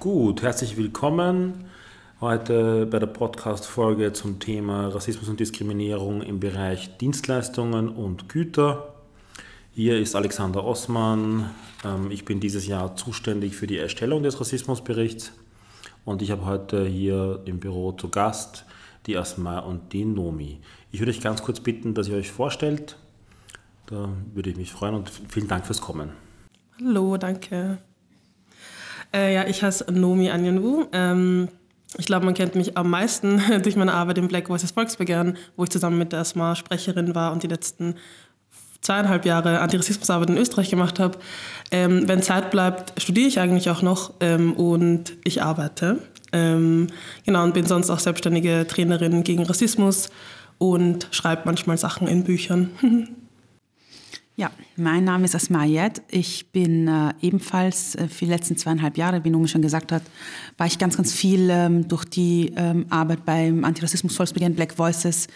Gut, herzlich willkommen heute bei der Podcast-Folge zum Thema Rassismus und Diskriminierung im Bereich Dienstleistungen und Güter. Hier ist Alexander Ossmann. Ähm, ich bin dieses Jahr zuständig für die Erstellung des Rassismusberichts und ich habe heute hier im Büro zu Gast die Asma und die Nomi. Ich würde euch ganz kurz bitten, dass ihr euch vorstellt. Da würde ich mich freuen und vielen Dank fürs Kommen. Hallo, danke. Äh, ja, ich heiße Nomi Anjanwu. Ähm, ich glaube, man kennt mich am meisten durch meine Arbeit im Black Voices Volksbegehren, wo ich zusammen mit der Asma Sprecherin war und die letzten zweieinhalb Jahre Antirassismusarbeit in Österreich gemacht habe. Ähm, wenn Zeit bleibt, studiere ich eigentlich auch noch ähm, und ich arbeite. Ähm, genau, und bin sonst auch selbstständige Trainerin gegen Rassismus und schreibe manchmal Sachen in Büchern. Ja, mein Name ist Asma Ayed. Ich bin äh, ebenfalls äh, für die letzten zweieinhalb Jahre, wie Nomi schon gesagt hat, war ich ganz, ganz viel ähm, durch die ähm, Arbeit beim Antirassismus-Volksbegehren Black Voices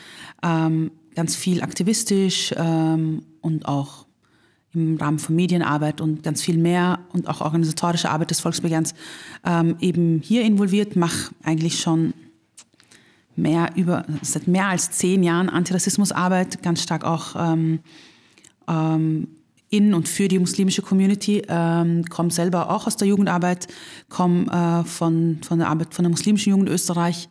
ähm, ganz viel aktivistisch ähm, und auch im Rahmen von Medienarbeit und ganz viel mehr und auch organisatorische Arbeit des Volksbegehrens ähm, eben hier involviert, mache eigentlich schon mehr über, seit mehr als zehn Jahren Antirassismusarbeit, ganz stark auch ähm, in und für die muslimische Community, ähm, komme selber auch aus der Jugendarbeit, komme äh, von, von der Arbeit von der muslimischen Jugend Österreich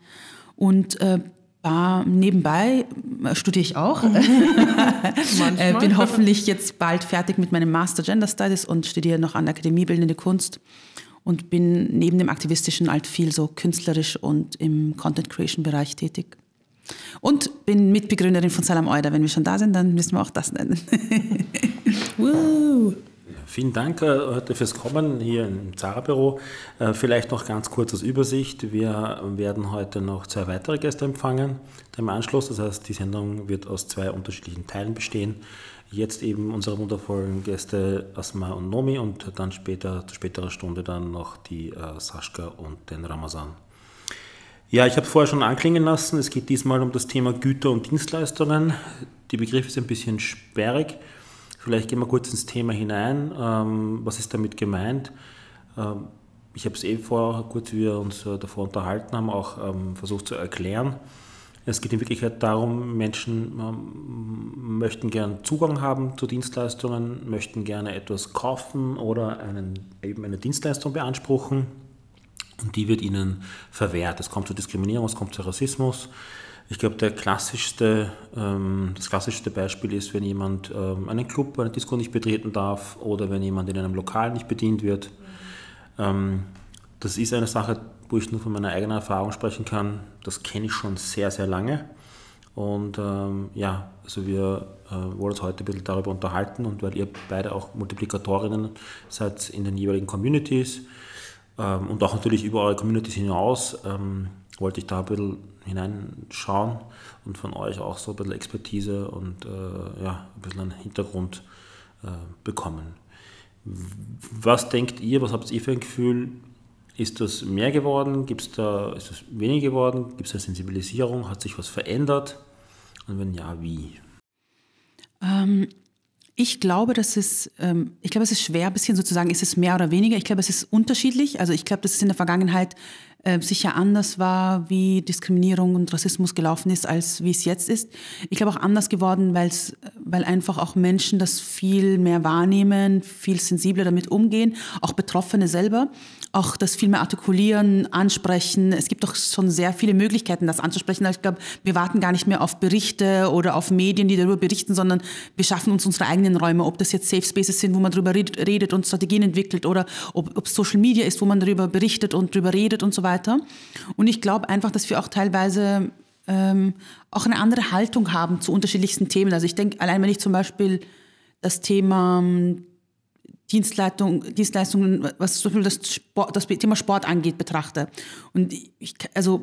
und äh, war nebenbei äh, studiere ich auch. äh, bin hoffentlich jetzt bald fertig mit meinem Master Gender Studies und studiere noch an der Akademie Bildende Kunst und bin neben dem Aktivistischen halt viel so künstlerisch und im Content Creation Bereich tätig. Und bin Mitbegründerin von Salam Euda. Wenn wir schon da sind, dann müssen wir auch das nennen. Vielen Dank äh, heute fürs Kommen hier im Zara-Büro. Äh, vielleicht noch ganz kurz als Übersicht. Wir werden heute noch zwei weitere Gäste empfangen im Anschluss. Das heißt, die Sendung wird aus zwei unterschiedlichen Teilen bestehen. Jetzt eben unsere wundervollen Gäste Asma und Nomi und dann später, zu späterer Stunde dann noch die äh, Sascha und den Ramazan. Ja, ich habe es vorher schon anklingen lassen. Es geht diesmal um das Thema Güter und Dienstleistungen. Die Begriffe sind ein bisschen sperrig. Vielleicht gehen wir kurz ins Thema hinein. Ähm, was ist damit gemeint? Ähm, ich habe es eh vorher, kurz wie wir uns äh, davor unterhalten haben, auch ähm, versucht zu erklären. Es geht in Wirklichkeit darum, Menschen möchten gern Zugang haben zu Dienstleistungen, möchten gerne etwas kaufen oder einen, eben eine Dienstleistung beanspruchen und die wird ihnen verwehrt. Es kommt zu Diskriminierung, es kommt zu Rassismus. Ich glaube, der klassischste, ähm, das klassischste Beispiel ist, wenn jemand ähm, einen Club, eine Disco nicht betreten darf oder wenn jemand in einem Lokal nicht bedient wird. Ähm, das ist eine Sache, wo ich nur von meiner eigenen Erfahrung sprechen kann. Das kenne ich schon sehr, sehr lange. Und ähm, ja, also wir äh, wollen uns heute ein bisschen darüber unterhalten und weil ihr beide auch Multiplikatorinnen seid in den jeweiligen Communities, ähm, und auch natürlich über eure Communities hinaus ähm, wollte ich da ein bisschen hineinschauen und von euch auch so ein bisschen Expertise und äh, ja, ein bisschen einen Hintergrund äh, bekommen. Was denkt ihr, was habt ihr für ein Gefühl? Ist das mehr geworden? Gibt's da, ist das weniger geworden? Gibt es eine Sensibilisierung? Hat sich was verändert? Und wenn ja, wie? Ähm, ich glaube, dass es, ähm, ich glaube, es ist schwer, ein bisschen sozusagen, ist es mehr oder weniger. Ich glaube, es ist unterschiedlich. Also ich glaube, dass es in der Vergangenheit sicher anders war, wie Diskriminierung und Rassismus gelaufen ist, als wie es jetzt ist. Ich glaube auch anders geworden, weil's, weil einfach auch Menschen das viel mehr wahrnehmen, viel sensibler damit umgehen, auch Betroffene selber auch das viel mehr artikulieren, ansprechen. Es gibt doch schon sehr viele Möglichkeiten, das anzusprechen. Ich glaube, wir warten gar nicht mehr auf Berichte oder auf Medien, die darüber berichten, sondern wir schaffen uns unsere eigenen Räume. Ob das jetzt Safe Spaces sind, wo man darüber redet und Strategien entwickelt oder ob, ob Social Media ist, wo man darüber berichtet und darüber redet und so weiter. Und ich glaube einfach, dass wir auch teilweise ähm, auch eine andere Haltung haben zu unterschiedlichsten Themen. Also ich denke, allein wenn ich zum Beispiel das Thema Dienstleistung, Dienstleistungen, was zum Beispiel das, Sport, das Thema Sport angeht, betrachte. Und ich, also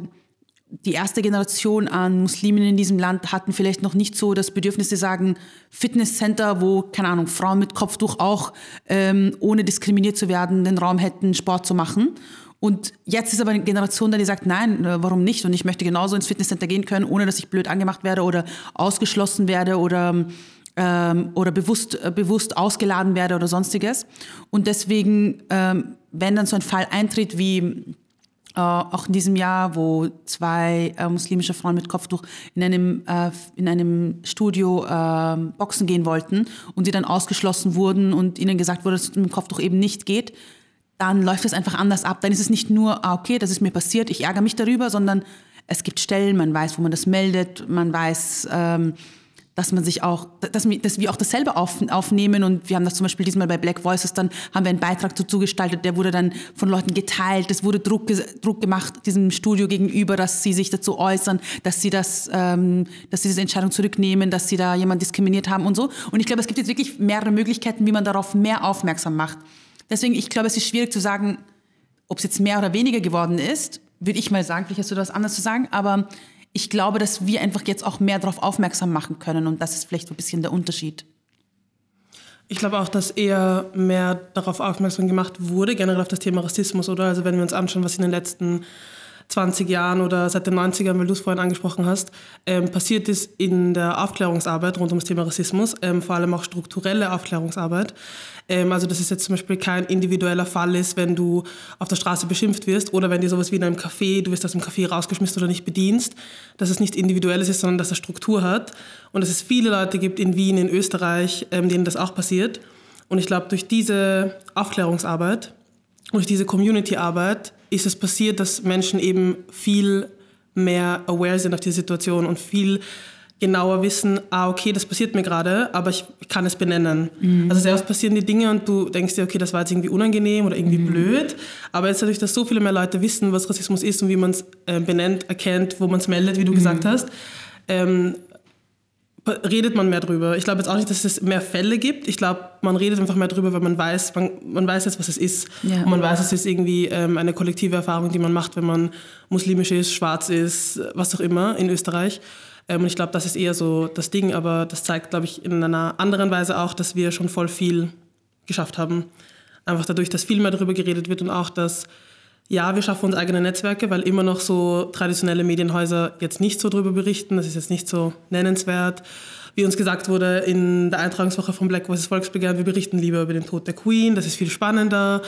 die erste Generation an Muslimen in diesem Land hatten vielleicht noch nicht so das Bedürfnis, zu sagen, Fitnesscenter, wo, keine Ahnung, Frauen mit Kopftuch auch, ähm, ohne diskriminiert zu werden, den Raum hätten, Sport zu machen. Und jetzt ist aber eine Generation da, die sagt, nein, äh, warum nicht? Und ich möchte genauso ins Fitnesscenter gehen können, ohne dass ich blöd angemacht werde oder ausgeschlossen werde oder ähm, oder bewusst, äh, bewusst ausgeladen werde oder sonstiges. Und deswegen, ähm, wenn dann so ein Fall eintritt wie äh, auch in diesem Jahr, wo zwei äh, muslimische Frauen mit Kopftuch in einem, äh, in einem Studio äh, boxen gehen wollten und sie dann ausgeschlossen wurden und ihnen gesagt wurde, dass es mit dem Kopftuch eben nicht geht, dann läuft es einfach anders ab. Dann ist es nicht nur, ah, okay, das ist mir passiert, ich ärgere mich darüber, sondern es gibt Stellen, man weiß, wo man das meldet, man weiß, ähm, dass man sich auch, dass, dass wir auch dasselbe auf, aufnehmen und wir haben das zum Beispiel diesmal bei Black Voices, dann haben wir einen Beitrag dazu gestaltet, der wurde dann von Leuten geteilt, es wurde Druck, Druck gemacht diesem Studio gegenüber, dass sie sich dazu äußern, dass sie das, ähm, dass sie diese Entscheidung zurücknehmen, dass sie da jemand diskriminiert haben und so. Und ich glaube, es gibt jetzt wirklich mehrere Möglichkeiten, wie man darauf mehr aufmerksam macht. Deswegen, ich glaube, es ist schwierig zu sagen, ob es jetzt mehr oder weniger geworden ist, würde ich mal sagen, vielleicht hast du das anders zu sagen, aber ich glaube, dass wir einfach jetzt auch mehr darauf aufmerksam machen können und das ist vielleicht ein bisschen der Unterschied. Ich glaube auch, dass eher mehr darauf aufmerksam gemacht wurde, generell auf das Thema Rassismus, oder? Also wenn wir uns anschauen, was in den letzten 20 Jahren oder seit den 90ern, weil du es vorhin angesprochen hast, ähm, passiert ist in der Aufklärungsarbeit rund um das Thema Rassismus, ähm, vor allem auch strukturelle Aufklärungsarbeit. Ähm, also dass es jetzt zum Beispiel kein individueller Fall ist, wenn du auf der Straße beschimpft wirst oder wenn dir sowas wie in einem Café, du wirst aus dem Café rausgeschmissen oder nicht bedienst, dass es nicht individuelles ist, sondern dass es Struktur hat und dass es viele Leute gibt in Wien, in Österreich, ähm, denen das auch passiert. Und ich glaube, durch diese Aufklärungsarbeit, durch diese Community-Arbeit ist es passiert, dass Menschen eben viel mehr aware sind auf die Situation und viel genauer wissen, ah, okay, das passiert mir gerade, aber ich kann es benennen. Mhm. Also oft passieren die Dinge und du denkst dir, okay, das war jetzt irgendwie unangenehm oder irgendwie mhm. blöd, aber jetzt dadurch, dass so viele mehr Leute wissen, was Rassismus ist und wie man es äh, benennt, erkennt, wo man es meldet, wie du mhm. gesagt hast, ähm, redet man mehr drüber. Ich glaube jetzt auch nicht, dass es mehr Fälle gibt. Ich glaube, man redet einfach mehr drüber, weil man weiß, man, man weiß jetzt, was es ist. Ja. Und man weiß, es ist irgendwie ähm, eine kollektive Erfahrung, die man macht, wenn man muslimisch ist, schwarz ist, was auch immer in Österreich. Ähm, und ich glaube, das ist eher so das Ding, aber das zeigt, glaube ich, in einer anderen Weise auch, dass wir schon voll viel geschafft haben. Einfach dadurch, dass viel mehr darüber geredet wird und auch, dass ja, wir schaffen uns eigene Netzwerke, weil immer noch so traditionelle Medienhäuser jetzt nicht so darüber berichten. Das ist jetzt nicht so nennenswert. Wie uns gesagt wurde in der Eintragungswoche von Black Voices Volksbegehren, wir berichten lieber über den Tod der Queen, das ist viel spannender.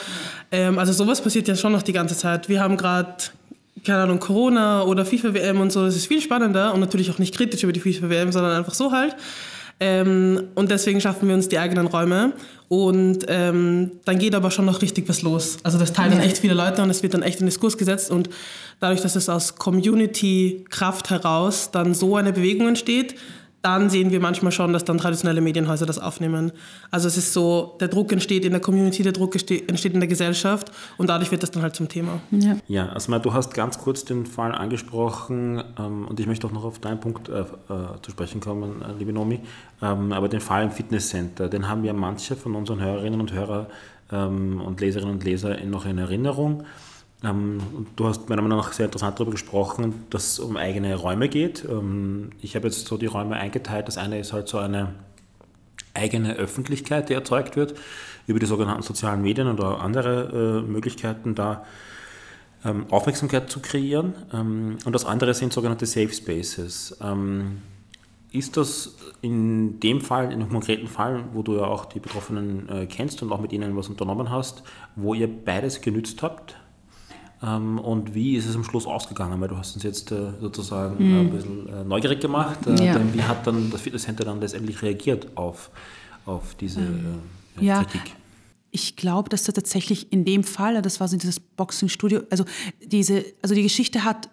Ähm, also sowas passiert ja schon noch die ganze Zeit. Wir haben gerade keine Ahnung, Corona oder FIFA-WM und so, das ist viel spannender und natürlich auch nicht kritisch über die FIFA-WM, sondern einfach so halt. Ähm, und deswegen schaffen wir uns die eigenen Räume. Und ähm, dann geht aber schon noch richtig was los. Also das teilen dann echt viele Leute und es wird dann echt in Diskurs gesetzt. Und dadurch, dass es aus Community-Kraft heraus dann so eine Bewegung entsteht, dann sehen wir manchmal schon, dass dann traditionelle Medienhäuser das aufnehmen. Also es ist so, der Druck entsteht in der Community, der Druck entsteht in der Gesellschaft und dadurch wird das dann halt zum Thema. Ja, ja Asma, du hast ganz kurz den Fall angesprochen ähm, und ich möchte auch noch auf deinen Punkt äh, äh, zu sprechen kommen, äh, liebe Nomi, ähm, aber den Fall im Fitnesscenter, den haben ja manche von unseren Hörerinnen und Hörern ähm, und Leserinnen und Leser noch in Erinnerung. Ähm, du hast meiner Meinung nach sehr interessant darüber gesprochen, dass es um eigene Räume geht. Ähm, ich habe jetzt so die Räume eingeteilt. Das eine ist halt so eine eigene Öffentlichkeit, die erzeugt wird über die sogenannten sozialen Medien oder andere äh, Möglichkeiten, da ähm, Aufmerksamkeit zu kreieren. Und das andere sind sogenannte Safe Spaces. Ist das in dem Fall, in einem konkreten Fall, wo du ja auch die Betroffenen äh, kennst und auch mit ihnen was unternommen hast, wo ihr beides genützt habt? Ähm, und wie ist es am Schluss ausgegangen? Weil du hast uns jetzt äh, sozusagen mhm. ein bisschen äh, neugierig gemacht. Äh, ja. Wie hat dann das Fitnesscenter dann letztendlich reagiert auf, auf diese mhm. ja, Kritik? Ich glaube, dass da tatsächlich in dem Fall, das war so dieses Boxingstudio, also diese, also die Geschichte hat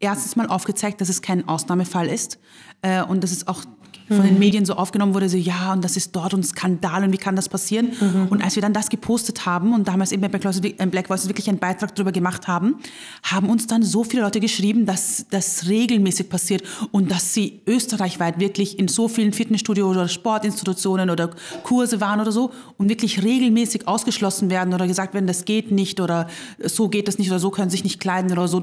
erstens mal aufgezeigt, dass es kein Ausnahmefall ist äh, und dass es auch von den mhm. Medien so aufgenommen wurde, so ja, und das ist dort und Skandal und wie kann das passieren? Mhm. Und als wir dann das gepostet haben und damals eben bei Black Voices wirklich einen Beitrag darüber gemacht haben, haben uns dann so viele Leute geschrieben, dass das regelmäßig passiert und dass sie österreichweit wirklich in so vielen Fitnessstudios oder Sportinstitutionen oder Kurse waren oder so und wirklich regelmäßig ausgeschlossen werden oder gesagt werden, das geht nicht oder so geht das nicht oder so können sich nicht kleiden oder so,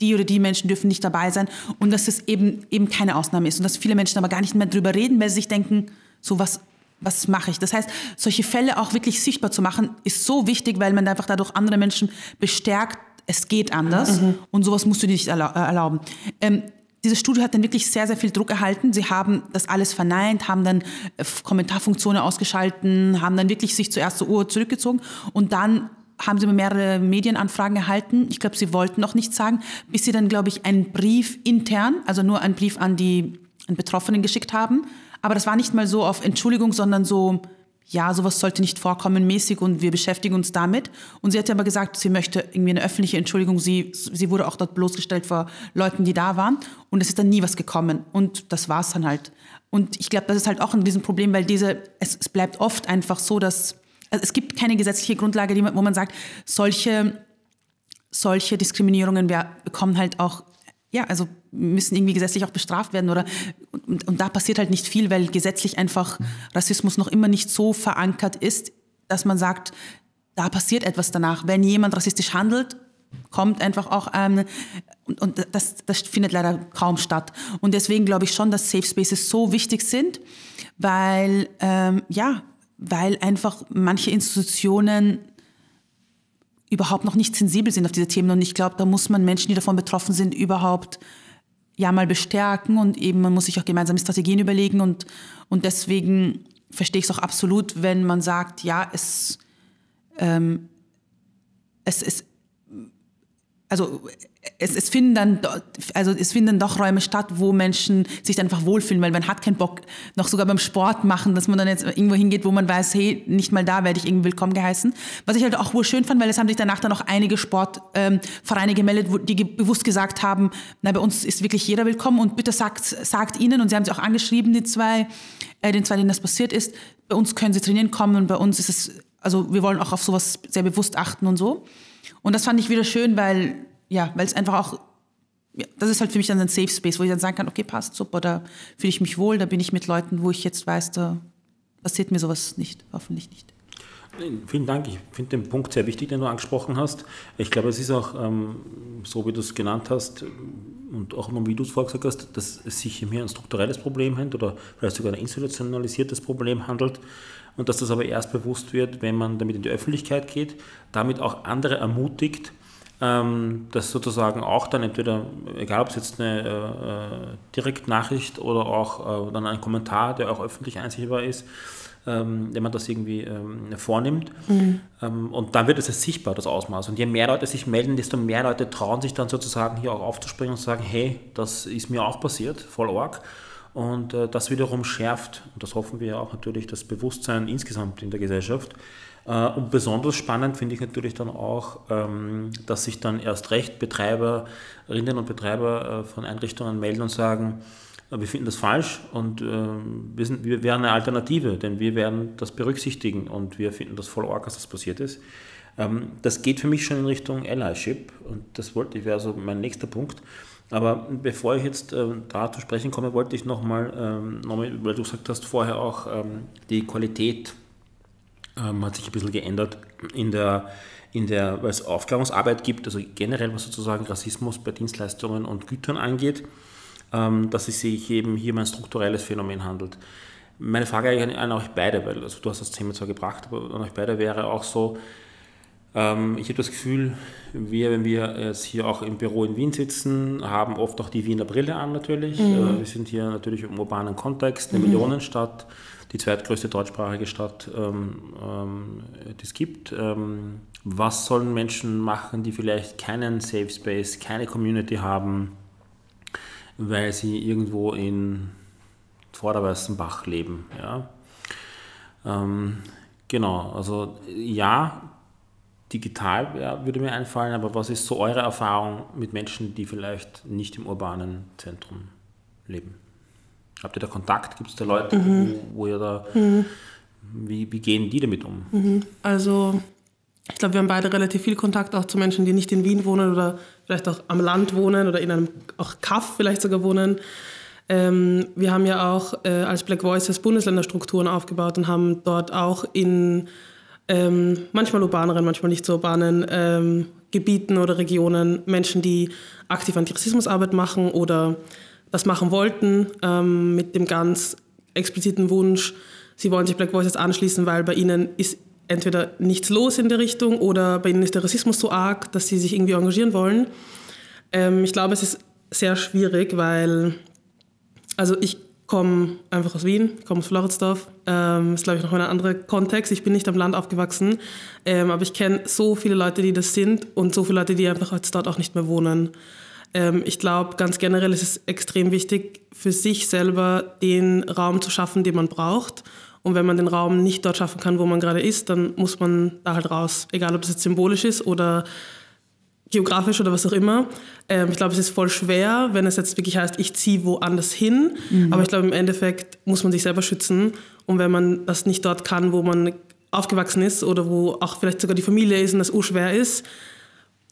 die oder die Menschen dürfen nicht dabei sein und dass es eben, eben keine Ausnahme ist und dass viele Menschen aber gar nicht mehr drüber reden, weil sie sich denken, so was, was mache ich? Das heißt, solche Fälle auch wirklich sichtbar zu machen, ist so wichtig, weil man einfach dadurch andere Menschen bestärkt, es geht anders mhm. und sowas musst du dir nicht erlauben. Ähm, dieses Studio hat dann wirklich sehr, sehr viel Druck erhalten. Sie haben das alles verneint, haben dann äh, Kommentarfunktionen ausgeschalten, haben dann wirklich sich zuerst zur Uhr zurückgezogen und dann haben sie mehrere Medienanfragen erhalten. Ich glaube, sie wollten noch nichts sagen, bis sie dann, glaube ich, einen Brief intern, also nur einen Brief an die an Betroffenen geschickt haben. Aber das war nicht mal so auf Entschuldigung, sondern so, ja, sowas sollte nicht vorkommen mäßig und wir beschäftigen uns damit. Und sie hat aber gesagt, sie möchte irgendwie eine öffentliche Entschuldigung. Sie, sie wurde auch dort bloßgestellt vor Leuten, die da waren. Und es ist dann nie was gekommen. Und das war es dann halt. Und ich glaube, das ist halt auch ein Riesenproblem, weil diese, es, es bleibt oft einfach so, dass also es gibt keine gesetzliche Grundlage, wo man sagt, solche, solche Diskriminierungen bekommen halt auch ja, also müssen irgendwie gesetzlich auch bestraft werden oder und, und da passiert halt nicht viel, weil gesetzlich einfach Rassismus noch immer nicht so verankert ist, dass man sagt, da passiert etwas danach. Wenn jemand rassistisch handelt, kommt einfach auch ähm, und, und das, das findet leider kaum statt. Und deswegen glaube ich schon, dass Safe Spaces so wichtig sind, weil ähm, ja, weil einfach manche Institutionen überhaupt noch nicht sensibel sind auf diese Themen. Und ich glaube, da muss man Menschen, die davon betroffen sind, überhaupt ja mal bestärken und eben man muss sich auch gemeinsame Strategien überlegen und, und deswegen verstehe ich es auch absolut, wenn man sagt, ja, es, ähm, es, es, also es, es, finden dann, also es finden doch Räume statt, wo Menschen sich einfach wohlfühlen, weil man hat keinen Bock, noch sogar beim Sport machen, dass man dann jetzt irgendwo hingeht, wo man weiß, hey, nicht mal da werde ich irgendwie willkommen geheißen. Was ich halt auch wohl schön fand, weil es haben sich danach dann auch einige Sportvereine ähm, gemeldet, die bewusst gesagt haben, na, bei uns ist wirklich jeder willkommen und bitte sagt, sagt ihnen, und sie haben sie auch angeschrieben, die zwei, äh, den zwei, denen das passiert ist, bei uns können sie trainieren kommen und bei uns ist es, also wir wollen auch auf sowas sehr bewusst achten und so. Und das fand ich wieder schön, weil ja, weil es einfach auch, ja, das ist halt für mich dann ein Safe Space, wo ich dann sagen kann, okay, passt super, da fühle ich mich wohl, da bin ich mit Leuten, wo ich jetzt weiß, da passiert mir sowas nicht, hoffentlich nicht. Vielen Dank. Ich finde den Punkt sehr wichtig, den du angesprochen hast. Ich glaube, es ist auch ähm, so, wie du es genannt hast und auch wie du es vorgesagt hast, dass es sich hier ein strukturelles Problem handelt oder vielleicht sogar ein institutionalisiertes Problem handelt und dass das aber erst bewusst wird, wenn man damit in die Öffentlichkeit geht, damit auch andere ermutigt, ähm, das sozusagen auch dann entweder, egal ob es jetzt eine äh, Direktnachricht oder auch äh, dann ein Kommentar, der auch öffentlich einsichtbar ist, ähm, wenn man das irgendwie ähm, vornimmt. Mhm. Ähm, und dann wird es sichtbar, das Ausmaß. Und je mehr Leute sich melden, desto mehr Leute trauen sich dann sozusagen hier auch aufzuspringen und zu sagen, hey, das ist mir auch passiert, voll arg. Und äh, das wiederum schärft, und das hoffen wir auch natürlich, das Bewusstsein insgesamt in der Gesellschaft. Äh, und besonders spannend finde ich natürlich dann auch, ähm, dass sich dann erst recht Betreiberinnen und Betreiber äh, von Einrichtungen melden und sagen, wir finden das falsch und wir, sind, wir wären eine Alternative, denn wir werden das berücksichtigen und wir finden das voll arg, dass das passiert ist. Ähm, das geht für mich schon in Richtung Allyship und das wollte ich, wäre so mein nächster Punkt. Aber bevor ich jetzt äh, da zu sprechen komme, wollte ich nochmal, ähm, noch weil du gesagt hast vorher auch, ähm, die Qualität ähm, hat sich ein bisschen geändert in der, in der, weil es Aufklärungsarbeit gibt, also generell was sozusagen Rassismus bei Dienstleistungen und Gütern angeht, ähm, dass es sich eben hier um ein strukturelles Phänomen handelt. Meine Frage an euch beide, weil also du hast das Thema zwar gebracht, aber an euch beide wäre auch so, ähm, ich habe das Gefühl, wir, wenn wir jetzt hier auch im Büro in Wien sitzen, haben oft auch die Wiener Brille an natürlich. Mhm. Äh, wir sind hier natürlich im urbanen Kontext, eine mhm. Millionenstadt die zweitgrößte deutschsprachige Stadt, ähm, ähm, die es gibt. Ähm, was sollen Menschen machen, die vielleicht keinen Safe Space, keine Community haben, weil sie irgendwo in Vorderweißenbach leben? Ja? Ähm, genau, also ja, digital ja, würde mir einfallen, aber was ist so eure Erfahrung mit Menschen, die vielleicht nicht im urbanen Zentrum leben? Habt ihr da Kontakt? Gibt es da Leute, mhm. wo, wo, ihr da, mhm. wie, wie gehen die damit um? Mhm. Also ich glaube, wir haben beide relativ viel Kontakt auch zu Menschen, die nicht in Wien wohnen oder vielleicht auch am Land wohnen oder in einem auch Kaff vielleicht sogar wohnen. Ähm, wir haben ja auch äh, als Black Voices Bundesländerstrukturen aufgebaut und haben dort auch in ähm, manchmal urbaneren, manchmal nicht so urbanen ähm, Gebieten oder Regionen Menschen, die aktiv Antirassismusarbeit machen oder das machen wollten, ähm, mit dem ganz expliziten Wunsch, sie wollen sich Black Voices anschließen, weil bei ihnen ist entweder nichts los in der Richtung oder bei ihnen ist der Rassismus so arg, dass sie sich irgendwie engagieren wollen. Ähm, ich glaube, es ist sehr schwierig, weil, also ich komme einfach aus Wien, komme aus Floridsdorf. Ähm, ist, glaube ich, noch ein anderer Kontext. Ich bin nicht am Land aufgewachsen, ähm, aber ich kenne so viele Leute, die das sind und so viele Leute, die einfach jetzt dort auch nicht mehr wohnen. Ähm, ich glaube, ganz generell ist es extrem wichtig, für sich selber den Raum zu schaffen, den man braucht. Und wenn man den Raum nicht dort schaffen kann, wo man gerade ist, dann muss man da halt raus. Egal, ob das jetzt symbolisch ist oder geografisch oder was auch immer. Ähm, ich glaube, es ist voll schwer, wenn es jetzt wirklich heißt, ich ziehe woanders hin. Mhm. Aber ich glaube, im Endeffekt muss man sich selber schützen. Und wenn man das nicht dort kann, wo man aufgewachsen ist oder wo auch vielleicht sogar die Familie ist und das schwer ist,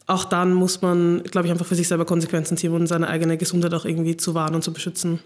auch dann muss man, glaube ich, einfach für sich selber Konsequenzen ziehen und seine eigene Gesundheit auch irgendwie zu wahren und zu beschützen.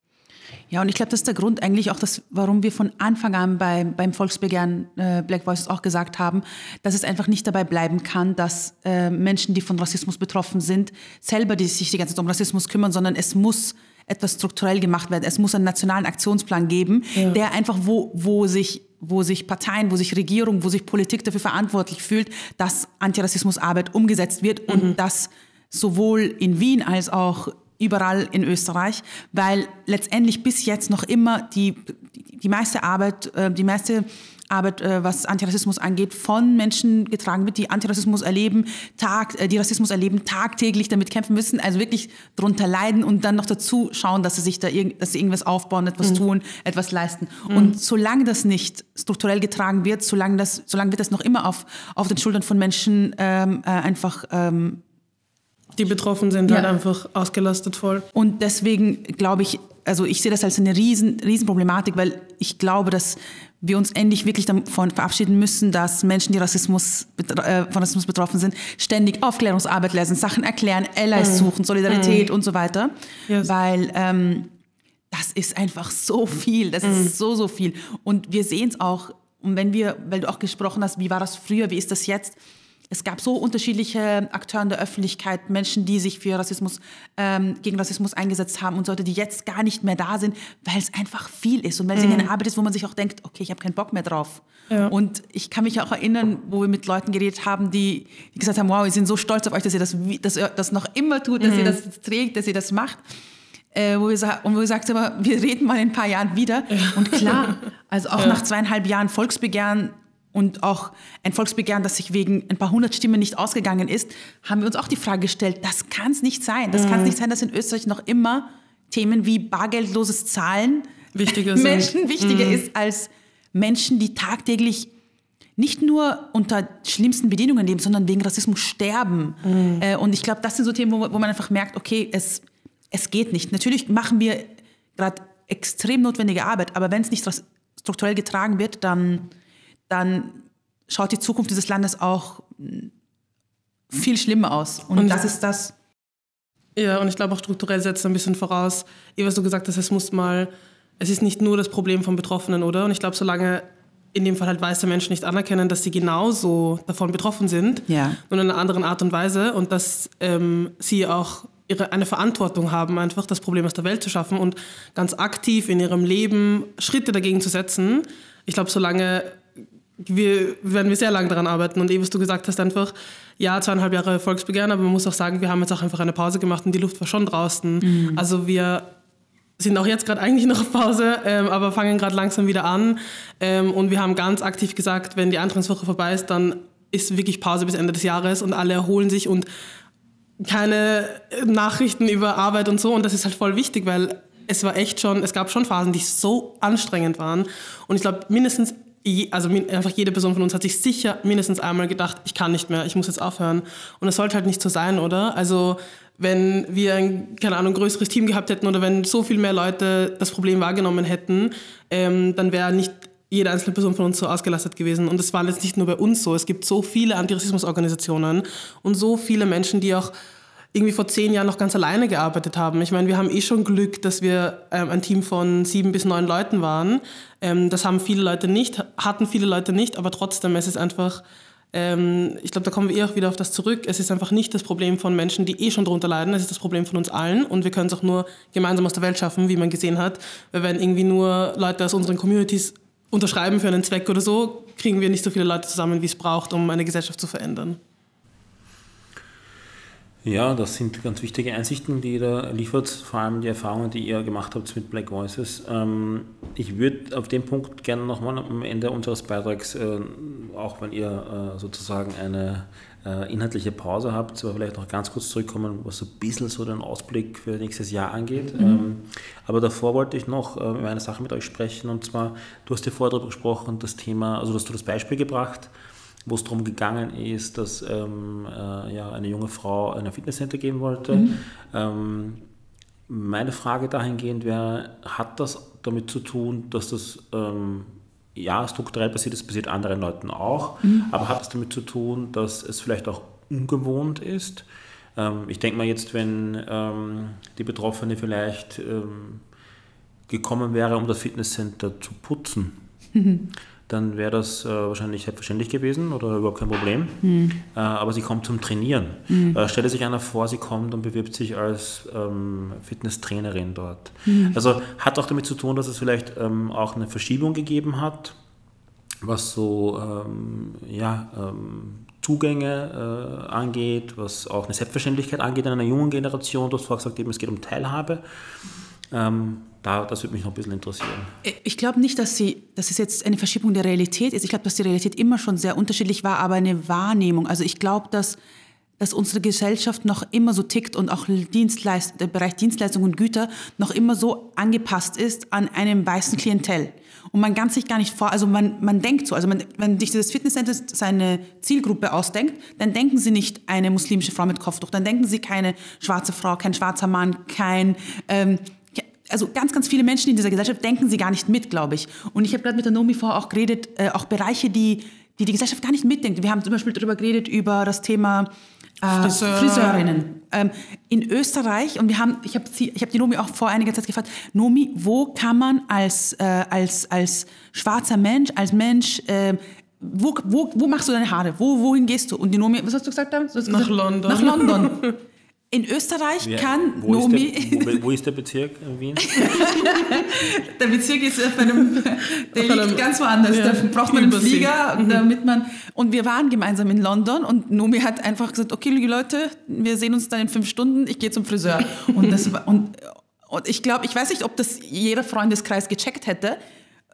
Ja, und ich glaube, das ist der Grund eigentlich auch, dass, warum wir von Anfang an bei, beim Volksbegehren äh, Black Voices auch gesagt haben, dass es einfach nicht dabei bleiben kann, dass äh, Menschen, die von Rassismus betroffen sind, selber die sich die ganze Zeit um Rassismus kümmern, sondern es muss etwas strukturell gemacht werden. Es muss einen nationalen Aktionsplan geben, ja. der einfach, wo, wo sich wo sich Parteien, wo sich Regierung, wo sich Politik dafür verantwortlich fühlt, dass Antirassismusarbeit umgesetzt wird und mhm. dass sowohl in Wien als auch überall in Österreich, weil letztendlich bis jetzt noch immer die, die, die meiste Arbeit, äh, die meiste Arbeit, äh, was Antirassismus angeht, von Menschen getragen wird, die Antirassismus erleben, Tag, äh, die Rassismus erleben, tagtäglich damit kämpfen müssen, also wirklich drunter leiden und dann noch dazu schauen, dass sie sich da irg dass sie irgendwas aufbauen, etwas mhm. tun, etwas leisten. Mhm. Und solange das nicht strukturell getragen wird, solange das, solange wird das noch immer auf, auf den Schultern von Menschen ähm, äh, einfach ähm, die betroffen sind, halt ja. halt einfach ausgelastet voll. Und deswegen glaube ich, also ich sehe das als eine riesen, riesen Problematik, weil ich glaube, dass wir uns endlich wirklich davon verabschieden müssen, dass Menschen, die Rassismus, äh, von Rassismus betroffen sind, ständig Aufklärungsarbeit leisten, Sachen erklären, Allies mm. suchen, Solidarität mm. und so weiter. Yes. Weil ähm, das ist einfach so viel, das mm. ist so, so viel. Und wir sehen es auch, und wenn wir, weil du auch gesprochen hast, wie war das früher, wie ist das jetzt? Es gab so unterschiedliche Akteure in der Öffentlichkeit, Menschen, die sich für Rassismus, ähm, gegen Rassismus eingesetzt haben und solche, die jetzt gar nicht mehr da sind, weil es einfach viel ist und weil es mhm. eine Arbeit ist, wo man sich auch denkt, okay, ich habe keinen Bock mehr drauf. Ja. Und ich kann mich auch erinnern, wo wir mit Leuten geredet haben, die, die gesagt haben, wow, wir sind so stolz auf euch, dass ihr das, dass ihr das noch immer tut, dass mhm. ihr das trägt, dass ihr das macht. Äh, wo wir, und wo wir sagten, wir reden mal in ein paar Jahren wieder. Ja. Und klar, also auch ja. nach zweieinhalb Jahren Volksbegehren und auch ein Volksbegehren, das sich wegen ein paar hundert Stimmen nicht ausgegangen ist, haben wir uns auch die Frage gestellt, das kann es nicht sein. Das mhm. kann es nicht sein, dass in Österreich noch immer Themen wie bargeldloses Zahlen wichtiger Menschen wichtiger mhm. ist als Menschen, die tagtäglich nicht nur unter schlimmsten Bedingungen leben, sondern wegen Rassismus sterben. Mhm. Äh, und ich glaube, das sind so Themen, wo, wo, man einfach merkt, okay, es, es geht nicht. Natürlich machen wir gerade extrem notwendige Arbeit, aber wenn es nicht strukturell getragen wird, dann dann schaut die Zukunft dieses Landes auch viel schlimmer aus. Und, und das ist das. Ja, und ich glaube auch strukturell setzt ein bisschen voraus, eh, was du gesagt hast, es muss mal, es ist nicht nur das Problem von Betroffenen, oder? Und ich glaube, solange in dem Fall halt weiße Menschen nicht anerkennen, dass sie genauso davon betroffen sind, ja. nur in einer anderen Art und Weise und dass ähm, sie auch ihre, eine Verantwortung haben, einfach das Problem aus der Welt zu schaffen und ganz aktiv in ihrem Leben Schritte dagegen zu setzen. Ich glaube, solange wir werden wir sehr lange daran arbeiten. Und eben, was du gesagt hast, einfach, ja, zweieinhalb Jahre Volksbegehren, aber man muss auch sagen, wir haben jetzt auch einfach eine Pause gemacht und die Luft war schon draußen. Mhm. Also wir sind auch jetzt gerade eigentlich noch auf Pause, ähm, aber fangen gerade langsam wieder an. Ähm, und wir haben ganz aktiv gesagt, wenn die Antragswoche vorbei ist, dann ist wirklich Pause bis Ende des Jahres und alle erholen sich und keine Nachrichten über Arbeit und so. Und das ist halt voll wichtig, weil es war echt schon, es gab schon Phasen, die so anstrengend waren. Und ich glaube, mindestens also einfach jede Person von uns hat sich sicher mindestens einmal gedacht, ich kann nicht mehr, ich muss jetzt aufhören. Und es sollte halt nicht so sein, oder? Also wenn wir ein, keine Ahnung, größeres Team gehabt hätten oder wenn so viel mehr Leute das Problem wahrgenommen hätten, ähm, dann wäre nicht jede einzelne Person von uns so ausgelastet gewesen. Und das war jetzt nicht nur bei uns so. Es gibt so viele Antirassismusorganisationen und so viele Menschen, die auch irgendwie vor zehn Jahren noch ganz alleine gearbeitet haben. Ich meine, wir haben eh schon Glück, dass wir ähm, ein Team von sieben bis neun Leuten waren. Ähm, das haben viele Leute nicht, hatten viele Leute nicht, aber trotzdem, es ist einfach, ähm, ich glaube, da kommen wir eh auch wieder auf das zurück. Es ist einfach nicht das Problem von Menschen, die eh schon drunter leiden, es ist das Problem von uns allen und wir können es auch nur gemeinsam aus der Welt schaffen, wie man gesehen hat. Weil wenn irgendwie nur Leute aus unseren Communities unterschreiben für einen Zweck oder so, kriegen wir nicht so viele Leute zusammen, wie es braucht, um eine Gesellschaft zu verändern. Ja, das sind ganz wichtige Einsichten, die ihr da liefert, vor allem die Erfahrungen, die ihr gemacht habt mit Black Voices. Ähm, ich würde auf den Punkt gerne nochmal am Ende unseres Beitrags, äh, auch wenn ihr äh, sozusagen eine äh, inhaltliche Pause habt, aber vielleicht noch ganz kurz zurückkommen, was so ein bisschen so den Ausblick für nächstes Jahr angeht. Mhm. Ähm, aber davor wollte ich noch über eine Sache mit euch sprechen und zwar, du hast ja vorher darüber gesprochen, das Thema, also hast du das Beispiel gebracht, wo es darum gegangen ist, dass ähm, äh, ja, eine junge Frau ein Fitnesscenter gehen wollte. Mhm. Ähm, meine Frage dahingehend wäre, hat das damit zu tun, dass das ähm, ja strukturell passiert ist, passiert anderen Leuten auch, mhm. aber hat es damit zu tun, dass es vielleicht auch ungewohnt ist? Ähm, ich denke mal jetzt, wenn ähm, die Betroffene vielleicht ähm, gekommen wäre, um das Fitnesscenter zu putzen, mhm dann wäre das äh, wahrscheinlich selbstverständlich gewesen oder überhaupt kein Problem. Mhm. Äh, aber sie kommt zum Trainieren. Mhm. Äh, stelle sich einer vor, sie kommt und bewirbt sich als ähm, Fitnesstrainerin dort. Mhm. Also hat auch damit zu tun, dass es vielleicht ähm, auch eine Verschiebung gegeben hat, was so ähm, ja, ähm, Zugänge äh, angeht, was auch eine Selbstverständlichkeit angeht in einer jungen Generation. Du hast vorher gesagt, eben, es geht um Teilhabe. Da, das würde mich noch ein bisschen interessieren. Ich glaube nicht, dass, sie, dass es jetzt eine Verschiebung der Realität ist. Ich glaube, dass die Realität immer schon sehr unterschiedlich war, aber eine Wahrnehmung. Also ich glaube, dass, dass unsere Gesellschaft noch immer so tickt und auch Dienstleist der Bereich Dienstleistung und Güter noch immer so angepasst ist an einem weißen Klientel. Und man kann sich gar nicht vor, also man, man denkt so, also man, wenn sich das Fitnesscenter seine Zielgruppe ausdenkt, dann denken sie nicht eine muslimische Frau mit Kopftuch, dann denken sie keine schwarze Frau, kein schwarzer Mann, kein ähm, also ganz, ganz viele Menschen in dieser Gesellschaft denken sie gar nicht mit, glaube ich. Und ich habe gerade mit der Nomi vorher auch geredet, äh, auch Bereiche, die, die die Gesellschaft gar nicht mitdenkt. Wir haben zum Beispiel darüber geredet, über das Thema äh, Friseur. Friseurinnen. Ähm, in Österreich, und wir haben, ich habe hab die Nomi auch vor einiger Zeit gefragt, Nomi, wo kann man als, äh, als, als schwarzer Mensch, als Mensch, äh, wo, wo, wo machst du deine Haare? Wo, wohin gehst du? Und die Nomi, was hast du gesagt? Hast du gesagt? Nach London. Nach London. In Österreich ja, kann wo Nomi. Ist der, wo, wo, ist der Bezirk in Wien? der Bezirk ist auf einem, der auf liegt einem, ganz woanders. Ja, da braucht man einen Flieger, mhm. damit man. Und wir waren gemeinsam in London und Nomi hat einfach gesagt: Okay, liebe Leute, wir sehen uns dann in fünf Stunden. Ich gehe zum Friseur. Und das war, und, und ich glaube, ich weiß nicht, ob das jeder Freundeskreis gecheckt hätte,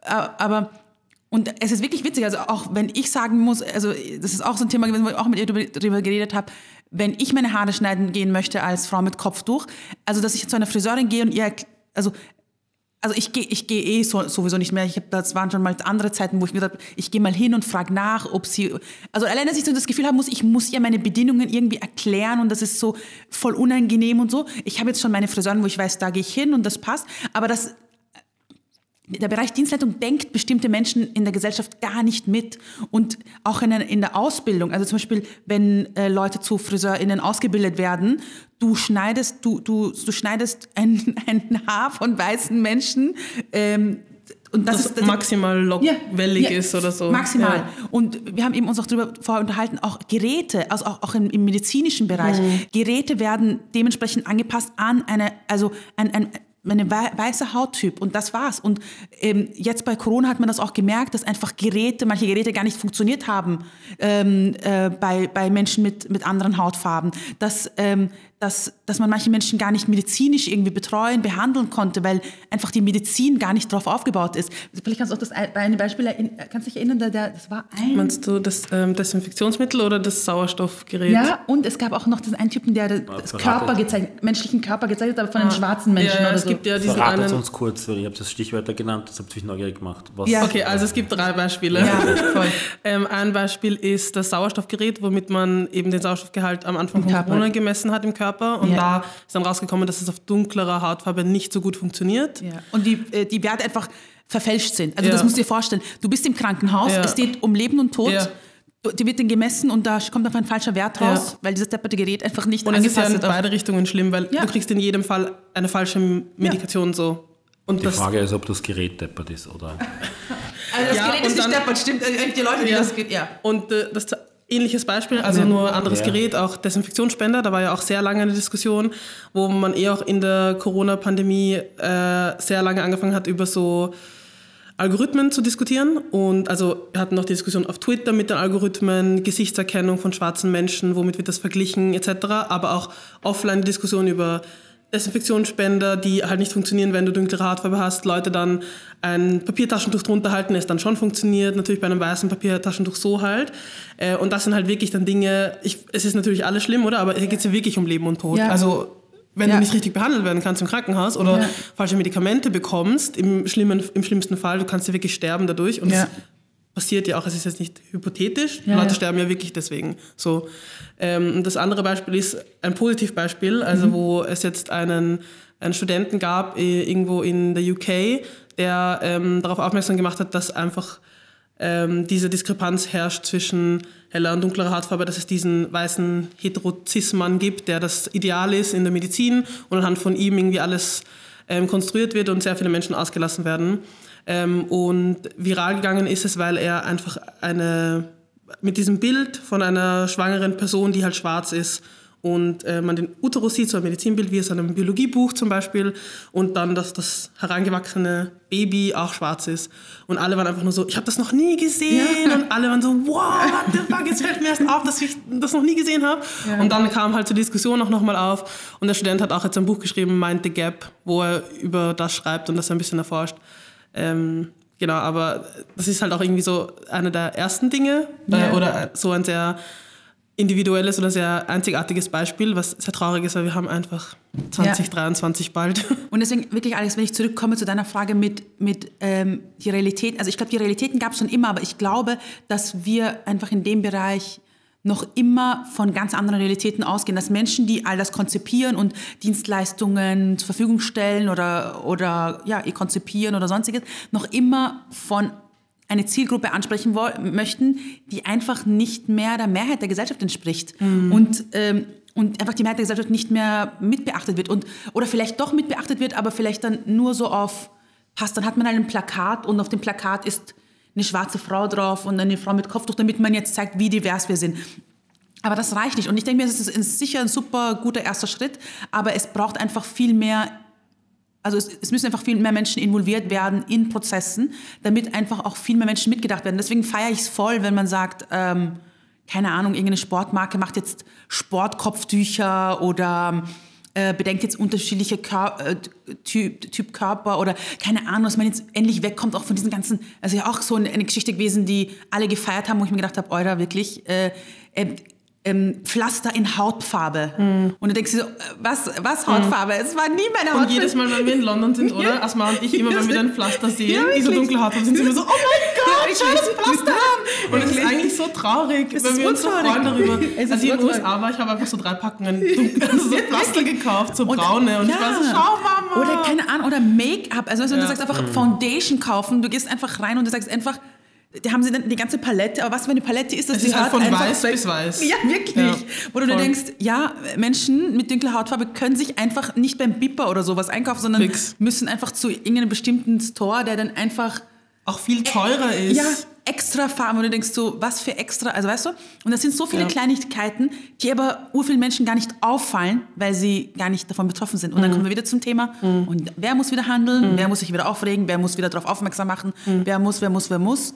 aber und es ist wirklich witzig, also auch wenn ich sagen muss, also das ist auch so ein Thema gewesen, wo ich auch mit ihr darüber geredet habe, wenn ich meine Haare schneiden gehen möchte als Frau mit Kopftuch, also dass ich zu einer Friseurin gehe und ihr, also also ich gehe ich gehe eh so, sowieso nicht mehr. Ich hab, das waren schon mal andere Zeiten, wo ich mir gedacht ich gehe mal hin und frage nach, ob sie, also allein, dass ich so das Gefühl haben muss, ich muss ihr meine Bedingungen irgendwie erklären und das ist so voll unangenehm und so. Ich habe jetzt schon meine Friseurin, wo ich weiß, da gehe ich hin und das passt, aber das der Bereich Dienstleistung denkt bestimmte Menschen in der Gesellschaft gar nicht mit. Und auch in der, in der Ausbildung, also zum Beispiel, wenn äh, Leute zu FriseurInnen ausgebildet werden, du schneidest, du, du, du schneidest ein, ein Haar von weißen Menschen, ähm, und das, das ist das maximal lockwellig ja, ja, ist oder so. Maximal. Ja. Und wir haben eben uns auch darüber vorher unterhalten, auch Geräte, also auch, auch im, im medizinischen Bereich, mhm. Geräte werden dementsprechend angepasst an eine, also ein, ein meine weiße Hauttyp und das war's. Und ähm, jetzt bei Corona hat man das auch gemerkt, dass einfach Geräte, manche Geräte gar nicht funktioniert haben ähm, äh, bei, bei Menschen mit, mit anderen Hautfarben. Dass, ähm, dass, dass man manche Menschen gar nicht medizinisch irgendwie betreuen, behandeln konnte, weil einfach die Medizin gar nicht darauf aufgebaut ist. Vielleicht kannst du auch das eine Beispiel erinnern, kannst du dich erinnern, der, der, das war ein... Meinst du das ähm, Desinfektionsmittel oder das Sauerstoffgerät? Ja, und es gab auch noch diesen einen Typen, der das Körper gezeigt, menschlichen Körper gezeigt hat, aber von ah. einem schwarzen Menschen ja, ja, oder so. Gibt ja diesen Verratet einen... uns kurz, ich habe das Stichwörter genannt, das habe ich neugierig gemacht. Was ja. Okay, also es gibt drei Beispiele. Ja, voll. ähm, ein Beispiel ist das Sauerstoffgerät, womit man eben den Sauerstoffgehalt am Anfang von Corona gemessen hat im Körper Körper und ja. da ist dann rausgekommen, dass es auf dunklerer Hautfarbe nicht so gut funktioniert. Ja. Und die, äh, die Werte einfach verfälscht sind. Also ja. das musst du dir vorstellen. Du bist im Krankenhaus, es geht um Leben und Tod. Die wird dann gemessen und da kommt einfach ein falscher Wert raus, ja. weil dieses depperte Gerät einfach nicht und angepasst ist. Und es ist ja in beide Richtungen schlimm, weil ja. du kriegst in jedem Fall eine falsche Medikation ja. so. Und die Frage ist, ob das Gerät deppert ist, oder? also das Gerät ist nicht deppert, stimmt. Die Leute, die das geht, ja. Und äh, das ähnliches Beispiel, also ja. nur anderes ja. Gerät, auch Desinfektionsspender. Da war ja auch sehr lange eine Diskussion, wo man eh auch in der Corona-Pandemie äh, sehr lange angefangen hat, über so Algorithmen zu diskutieren. Und also wir hatten noch die Diskussion auf Twitter mit den Algorithmen, Gesichtserkennung von schwarzen Menschen, womit wird das verglichen etc. Aber auch offline die Diskussion über Desinfektionsspender, die halt nicht funktionieren, wenn du dunklere Hautfarbe hast, Leute dann ein Papiertaschentuch drunter halten, es dann schon funktioniert, natürlich bei einem weißen Papiertaschentuch so halt. Äh, und das sind halt wirklich dann Dinge, ich, es ist natürlich alles schlimm, oder? Aber hier geht es ja wirklich um Leben und Tod. Ja. Also wenn ja. du nicht richtig behandelt werden kannst im Krankenhaus oder ja. falsche Medikamente bekommst, im, schlimmen, im schlimmsten Fall, du kannst ja wirklich sterben dadurch. Und ja. Passiert ja auch, es ist jetzt nicht hypothetisch, Leute sterben ja wirklich deswegen. So. Ähm, das andere Beispiel ist ein Positivbeispiel, also mhm. wo es jetzt einen, einen Studenten gab äh, irgendwo in der UK, der ähm, darauf aufmerksam gemacht hat, dass einfach ähm, diese Diskrepanz herrscht zwischen heller und dunklerer Hautfarbe, dass es diesen weißen Heterozis-Mann gibt, der das Ideal ist in der Medizin und anhand von ihm irgendwie alles ähm, konstruiert wird und sehr viele Menschen ausgelassen werden. Ähm, und viral gegangen ist es, weil er einfach eine, mit diesem Bild von einer schwangeren Person, die halt schwarz ist, und äh, man den Uterus sieht, so ein Medizinbild wie aus einem Biologiebuch zum Beispiel und dann, dass das herangewachsene Baby auch schwarz ist und alle waren einfach nur so, ich habe das noch nie gesehen ja. und alle waren so, wow, what the fuck, jetzt fällt mir erst auf, dass ich das noch nie gesehen habe ja. und dann kam halt zur Diskussion auch nochmal auf und der Student hat auch jetzt ein Buch geschrieben, Mind the Gap, wo er über das schreibt und das ein bisschen erforscht. Ähm, genau, aber das ist halt auch irgendwie so eine der ersten Dinge ja. äh, oder so ein sehr individuelles oder sehr einzigartiges Beispiel, was sehr traurig ist, weil wir haben einfach 2023 ja. bald. Und deswegen wirklich, Alex, wenn ich zurückkomme zu deiner Frage mit, mit ähm, die Realität, also ich glaube, die Realitäten gab es schon immer, aber ich glaube, dass wir einfach in dem Bereich noch immer von ganz anderen Realitäten ausgehen, dass Menschen, die all das konzipieren und Dienstleistungen zur Verfügung stellen oder, oder ja, ihr konzipieren oder sonstiges, noch immer von eine Zielgruppe ansprechen möchten, die einfach nicht mehr der Mehrheit der Gesellschaft entspricht mhm. und, ähm, und einfach die Mehrheit der Gesellschaft nicht mehr mitbeachtet wird und, oder vielleicht doch mitbeachtet wird, aber vielleicht dann nur so auf, passt, dann hat man halt ein Plakat und auf dem Plakat ist eine schwarze Frau drauf und eine Frau mit Kopftuch, damit man jetzt zeigt, wie divers wir sind. Aber das reicht nicht. Und ich denke mir, es ist sicher ein super guter erster Schritt, aber es braucht einfach viel mehr also es, es, müssen einfach viel mehr Menschen involviert werden in Prozessen, damit einfach auch viel mehr Menschen mitgedacht werden. Deswegen feiere ich es voll, wenn man sagt, ähm, keine Ahnung, irgendeine Sportmarke macht jetzt Sportkopftücher oder äh, bedenkt jetzt unterschiedliche Kör äh, typ, typ, Körper oder keine Ahnung, dass man jetzt endlich wegkommt auch von diesen ganzen, also ja auch so eine, Geschichte gewesen, die alle gefeiert haben, wo ich mir gedacht habe, euer wirklich, äh, äh ähm, Pflaster in Hautfarbe. Mhm. Und du denkst dir so, was, was hm. Hautfarbe? Mhm. Es war nie meine Hautfarbe. Und jedes Mal, wenn wir in London sind, oder? Ja. Asma und ich, immer wenn wir ein Pflaster sehen, ja, diese dunkle Hautfarbe, sind sie immer so, oh mein Gott, ja, schau das Pflaster haben. Und es ist eigentlich so traurig, es wenn wir uns so freuen darüber. Als ich in den USA war, ich habe einfach so drei Packungen also so Pflaster gekauft, so braune. Und, und ich war so, schau Mama. Oder keine Ahnung, oder Make-up. Also, also du sagst einfach Foundation kaufen, du gehst einfach rein und du sagst einfach, da haben sie dann die ganze Palette, aber was für eine Palette ist das? Es ist halt von weiß bis weiß. Ja, wirklich. Ja, Wo du denkst, ja, Menschen mit dunkler Hautfarbe können sich einfach nicht beim Bipper oder sowas einkaufen, sondern Fix. müssen einfach zu irgendeinem bestimmten Store, der dann einfach auch viel teurer ist. Ja, extra Farben, und du denkst so, was für extra, also weißt du? Und das sind so viele ja. Kleinigkeiten, die aber ur vielen Menschen gar nicht auffallen, weil sie gar nicht davon betroffen sind. Und dann mhm. kommen wir wieder zum Thema, mhm. und wer muss wieder handeln, mhm. wer muss sich wieder aufregen, wer muss wieder darauf aufmerksam machen, mhm. wer muss, wer muss, wer muss.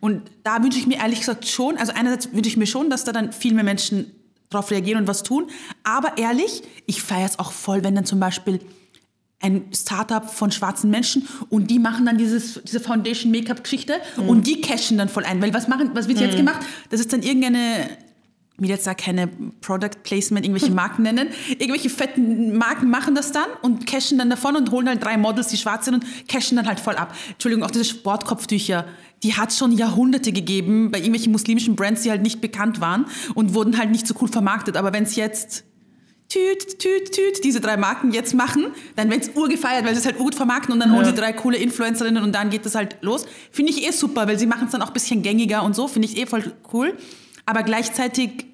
Und da wünsche ich mir ehrlich gesagt schon, also einerseits wünsche ich mir schon, dass da dann viel mehr Menschen darauf reagieren und was tun, aber ehrlich, ich feiere es auch voll, wenn dann zum Beispiel ein Startup von schwarzen Menschen und die machen dann dieses, diese Foundation-Make-up-Geschichte mhm. und die cashen dann voll ein. Weil was, machen, was wird mhm. jetzt gemacht? Das ist dann irgendeine, ich will jetzt da keine Product Placement, irgendwelche Marken nennen. Irgendwelche fetten Marken machen das dann und cashen dann davon und holen halt drei Models, die schwarz sind und cashen dann halt voll ab. Entschuldigung, auch diese Sportkopftücher, die hat schon Jahrhunderte gegeben bei irgendwelchen muslimischen Brands, die halt nicht bekannt waren und wurden halt nicht so cool vermarktet. Aber wenn es jetzt tüt, tüt, tüt, diese drei Marken jetzt machen, dann wird es urgefeiert, weil sie es halt gut vermarkten und dann ja. holen sie drei coole Influencerinnen und dann geht das halt los. Finde ich eh super, weil sie machen es dann auch ein bisschen gängiger und so, finde ich eh voll cool. Aber gleichzeitig,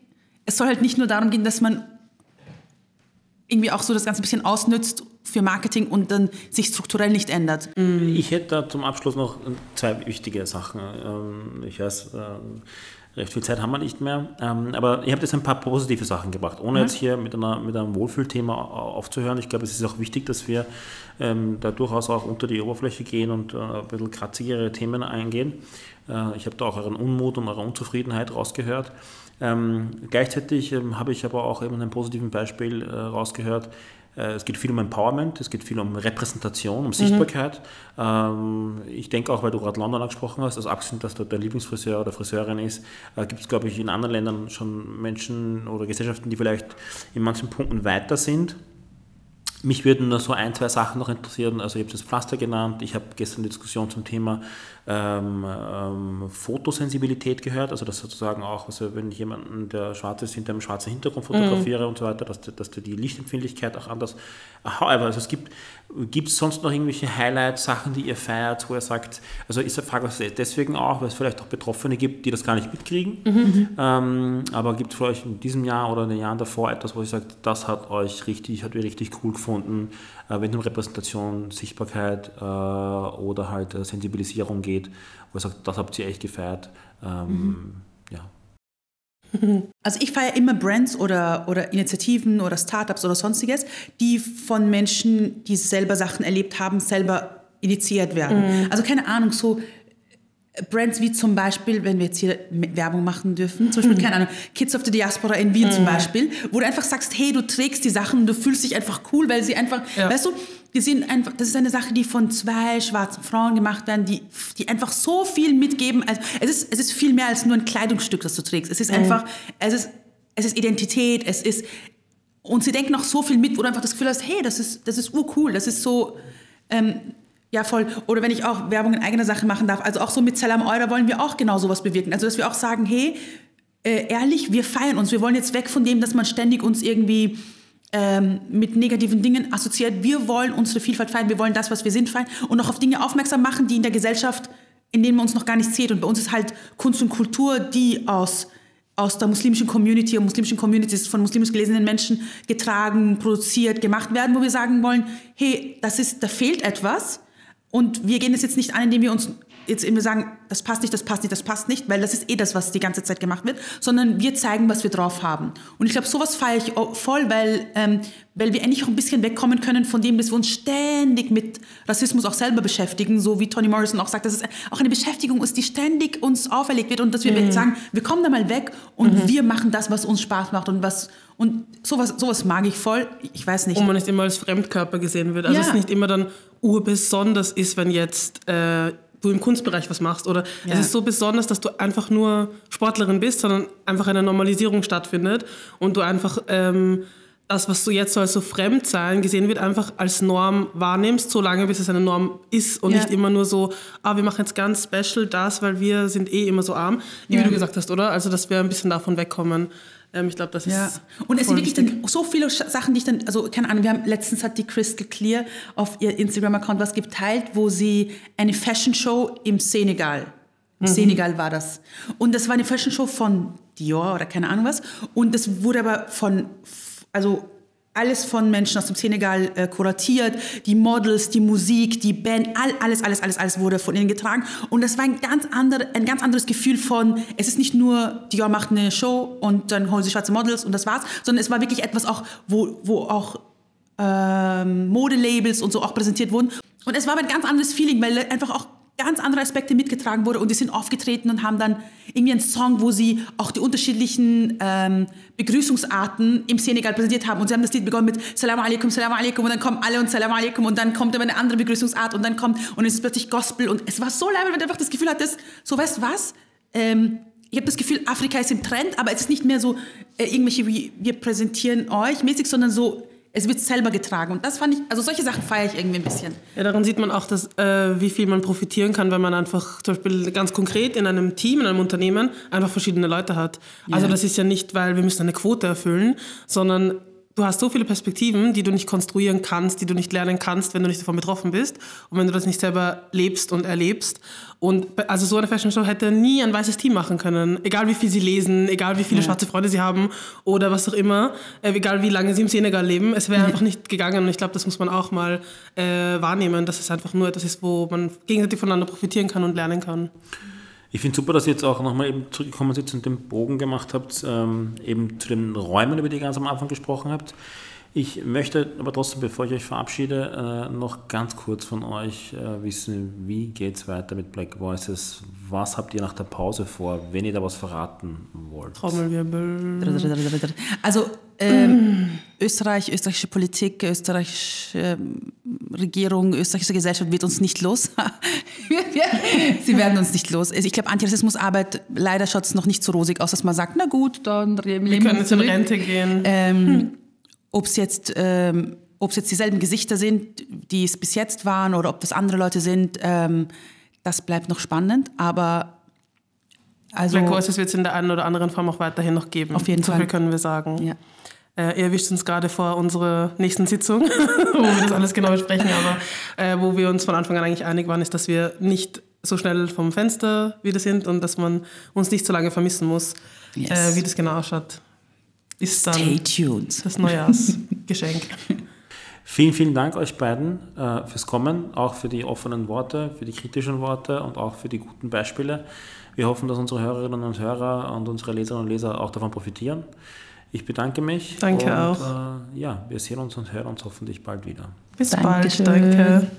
es soll halt nicht nur darum gehen, dass man irgendwie auch so das Ganze ein bisschen ausnützt für Marketing und dann sich strukturell nicht ändert. Ich hätte da zum Abschluss noch zwei wichtige Sachen. Ähm, ich weiß, ähm, recht viel Zeit haben wir nicht mehr. Ähm, aber ich habe jetzt ein paar positive Sachen gebracht, ohne mhm. jetzt hier mit, einer, mit einem Wohlfühlthema aufzuhören. Ich glaube, es ist auch wichtig, dass wir ähm, da durchaus auch unter die Oberfläche gehen und äh, ein bisschen kratzigere Themen eingehen. Äh, ich habe da auch euren Unmut und eure Unzufriedenheit rausgehört. Ähm, gleichzeitig ähm, habe ich aber auch eben ein positiven Beispiel äh, rausgehört, es geht viel um Empowerment, es geht viel um Repräsentation, um. Sichtbarkeit. Mhm. ich denke auch, weil du gerade London angesprochen hast, also abgesehen, dass dort der Lieblingsfriseur oder Friseurin ist, äh, gibt es, glaube ich, in anderen Ländern schon Menschen oder Gesellschaften, die vielleicht in manchen Punkten weiter sind mich würden nur so ein, zwei Sachen noch interessieren. Also ich habe das Pflaster genannt. Ich habe gestern die Diskussion zum Thema ähm, ähm, Fotosensibilität gehört. Also das sozusagen auch, also wenn ich jemanden, der schwarz ist, hinter einem schwarzen Hintergrund fotografiere mhm. und so weiter, dass, dass die Lichtempfindlichkeit auch anders. However, also es gibt, gibt es sonst noch irgendwelche Highlights, Sachen, die ihr feiert, wo ihr sagt, also ist der Frage deswegen auch, weil es vielleicht auch Betroffene gibt, die das gar nicht mitkriegen. Mhm. Ähm, aber gibt es vielleicht in diesem Jahr oder in den Jahren davor etwas, wo ihr sagt, das hat euch richtig, hat mir richtig cool gefunden, wenn es um Repräsentation, Sichtbarkeit äh, oder halt äh, Sensibilisierung geht, wo ihr sagt, das habt ihr echt gefeiert. Ähm, mhm. Ja. Also ich feiere immer Brands oder, oder Initiativen oder Startups oder sonstiges, die von Menschen, die selber Sachen erlebt haben, selber initiiert werden. Mhm. Also keine Ahnung, so Brands wie zum Beispiel, wenn wir jetzt hier Werbung machen dürfen, zum Beispiel, keine Ahnung, Kids of the Diaspora in Wien mhm. zum Beispiel, wo du einfach sagst, hey, du trägst die Sachen, du fühlst dich einfach cool, weil sie einfach, ja. weißt du, die sind einfach, das ist eine Sache, die von zwei schwarzen Frauen gemacht werden, die, die einfach so viel mitgeben. Also es ist, es ist viel mehr als nur ein Kleidungsstück, das du trägst. Es ist mhm. einfach, es ist, es ist Identität, es ist, und sie denken auch so viel mit, wo du einfach das Gefühl hast, hey, das ist, das ist urcool, das ist so, ähm, ja, voll. Oder wenn ich auch Werbung in eigener Sache machen darf. Also auch so mit Salam Eura wollen wir auch genau sowas bewirken. Also dass wir auch sagen, hey, äh, ehrlich, wir feiern uns. Wir wollen jetzt weg von dem, dass man ständig uns irgendwie ähm, mit negativen Dingen assoziiert. Wir wollen unsere Vielfalt feiern. Wir wollen das, was wir sind, feiern. Und auch auf Dinge aufmerksam machen, die in der Gesellschaft, in denen man uns noch gar nicht sieht. Und bei uns ist halt Kunst und Kultur, die aus aus der muslimischen Community und muslimischen Communities von muslimisch gelesenen Menschen getragen, produziert, gemacht werden, wo wir sagen wollen, hey, das ist, da fehlt etwas und wir gehen es jetzt nicht an, indem wir uns jetzt immer sagen, das passt nicht, das passt nicht, das passt nicht, weil das ist eh das, was die ganze Zeit gemacht wird, sondern wir zeigen, was wir drauf haben. Und ich glaube, sowas feiere ich voll, weil, ähm, weil wir endlich auch ein bisschen wegkommen können von dem, dass wir uns ständig mit Rassismus auch selber beschäftigen, so wie Toni Morrison auch sagt, dass es auch eine Beschäftigung ist, die ständig uns auferlegt wird und dass wir mhm. sagen, wir kommen da mal weg und mhm. wir machen das, was uns Spaß macht und was und sowas, sowas mag ich voll. Ich weiß nicht. Und man nicht immer als Fremdkörper gesehen wird. Also ja. es nicht immer dann urbesonders ist, wenn jetzt äh, du im Kunstbereich was machst. Oder ja. es ist so besonders, dass du einfach nur Sportlerin bist, sondern einfach eine Normalisierung stattfindet und du einfach ähm, das, was du jetzt so als so Fremdsein gesehen wird, einfach als Norm wahrnimmst, solange bis es eine Norm ist und ja. nicht immer nur so, ah, wir machen jetzt ganz special das, weil wir sind eh immer so arm, wie ja. du gesagt hast, oder? Also, dass wir ein bisschen davon wegkommen. Ähm, ich glaube, das ist. Ja. Und es sind wirklich dann so viele Sachen, die ich dann, also keine Ahnung, wir haben letztens hat die Crystal Clear auf ihr Instagram-Account was geteilt, wo sie eine Fashion Show im Senegal. Mhm. Senegal war das. Und das war eine Fashion Show von Dior oder keine Ahnung was. Und das wurde aber von, also alles von Menschen aus dem Senegal äh, kuratiert, die Models, die Musik, die Band, all, alles, alles, alles, alles wurde von ihnen getragen. Und das war ein ganz, andere, ein ganz anderes Gefühl von, es ist nicht nur, Dior macht eine Show und dann holen sie schwarze Models und das war's, sondern es war wirklich etwas auch, wo, wo auch ähm, Modelabels und so auch präsentiert wurden. Und es war ein ganz anderes Feeling, weil einfach auch ganz andere Aspekte mitgetragen wurde und die sind aufgetreten und haben dann irgendwie einen Song, wo sie auch die unterschiedlichen ähm, Begrüßungsarten im Senegal präsentiert haben. Und sie haben das Lied begonnen mit Salam alaikum, Salam alaikum und dann kommen alle und Salam alaikum und dann kommt aber eine andere Begrüßungsart und dann kommt und es ist plötzlich Gospel und es war so leid, weil man einfach das Gefühl hat, dass, so weißt du was, ähm, ich habe das Gefühl, Afrika ist im Trend, aber es ist nicht mehr so äh, irgendwelche, wie wir präsentieren euch mäßig, sondern so es wird selber getragen. Und das fand ich, also solche Sachen feiere ich irgendwie ein bisschen. Ja, daran sieht man auch, dass, äh, wie viel man profitieren kann, wenn man einfach zum Beispiel ganz konkret in einem Team, in einem Unternehmen einfach verschiedene Leute hat. Ja. Also das ist ja nicht, weil wir müssen eine Quote erfüllen, sondern du hast so viele Perspektiven, die du nicht konstruieren kannst, die du nicht lernen kannst, wenn du nicht davon betroffen bist und wenn du das nicht selber lebst und erlebst. Und also so eine Fashion Show hätte nie ein weißes Team machen können, egal wie viel sie lesen, egal wie viele ja. schwarze Freunde sie haben oder was auch immer, äh, egal wie lange sie im Senegal leben, es wäre einfach nicht gegangen. Und ich glaube, das muss man auch mal äh, wahrnehmen, dass es einfach nur etwas ist, wo man gegenseitig voneinander profitieren kann und lernen kann. Ich finde super, dass ihr jetzt auch nochmal eben zurückgekommen seid und den Bogen gemacht habt, ähm, eben zu den Räumen, über die ihr ganz am Anfang gesprochen habt. Ich möchte aber trotzdem, bevor ich euch verabschiede, äh, noch ganz kurz von euch äh, wissen, wie geht es weiter mit Black Voices? Was habt ihr nach der Pause vor, wenn ihr da was verraten wollt? Trommelwirbel. Also ähm, Österreich, österreichische Politik, österreichische ähm, Regierung, österreichische Gesellschaft wird uns nicht los. Sie werden uns nicht los. Ich glaube, Antirassismusarbeit, leider schaut es noch nicht so rosig aus, dass man sagt, na gut, dann wir können jetzt in Rente gehen. Ähm, hm. Ob es jetzt, ähm, jetzt dieselben Gesichter sind, die es bis jetzt waren, oder ob das andere Leute sind, ähm, das bleibt noch spannend. Aber also Black Voices wird es in der einen oder anderen Form auch weiterhin noch geben. Auf jeden so Fall. So viel können wir sagen. Ja. Äh, ihr erwischt uns gerade vor unserer nächsten Sitzung, wo wir das alles genau besprechen, aber äh, wo wir uns von Anfang an eigentlich einig waren, ist, dass wir nicht so schnell vom Fenster wieder sind und dass man uns nicht so lange vermissen muss, yes. äh, wie das genau ausschaut. Ist dann Stay tuned. das Neujahrsgeschenk. Vielen, vielen Dank euch beiden äh, fürs Kommen, auch für die offenen Worte, für die kritischen Worte und auch für die guten Beispiele. Wir hoffen, dass unsere Hörerinnen und Hörer und unsere Leserinnen und Leser auch davon profitieren. Ich bedanke mich. Danke und, auch. Äh, ja, wir sehen uns und hören uns hoffentlich bald wieder. Bis Dankeschön. bald. Danke.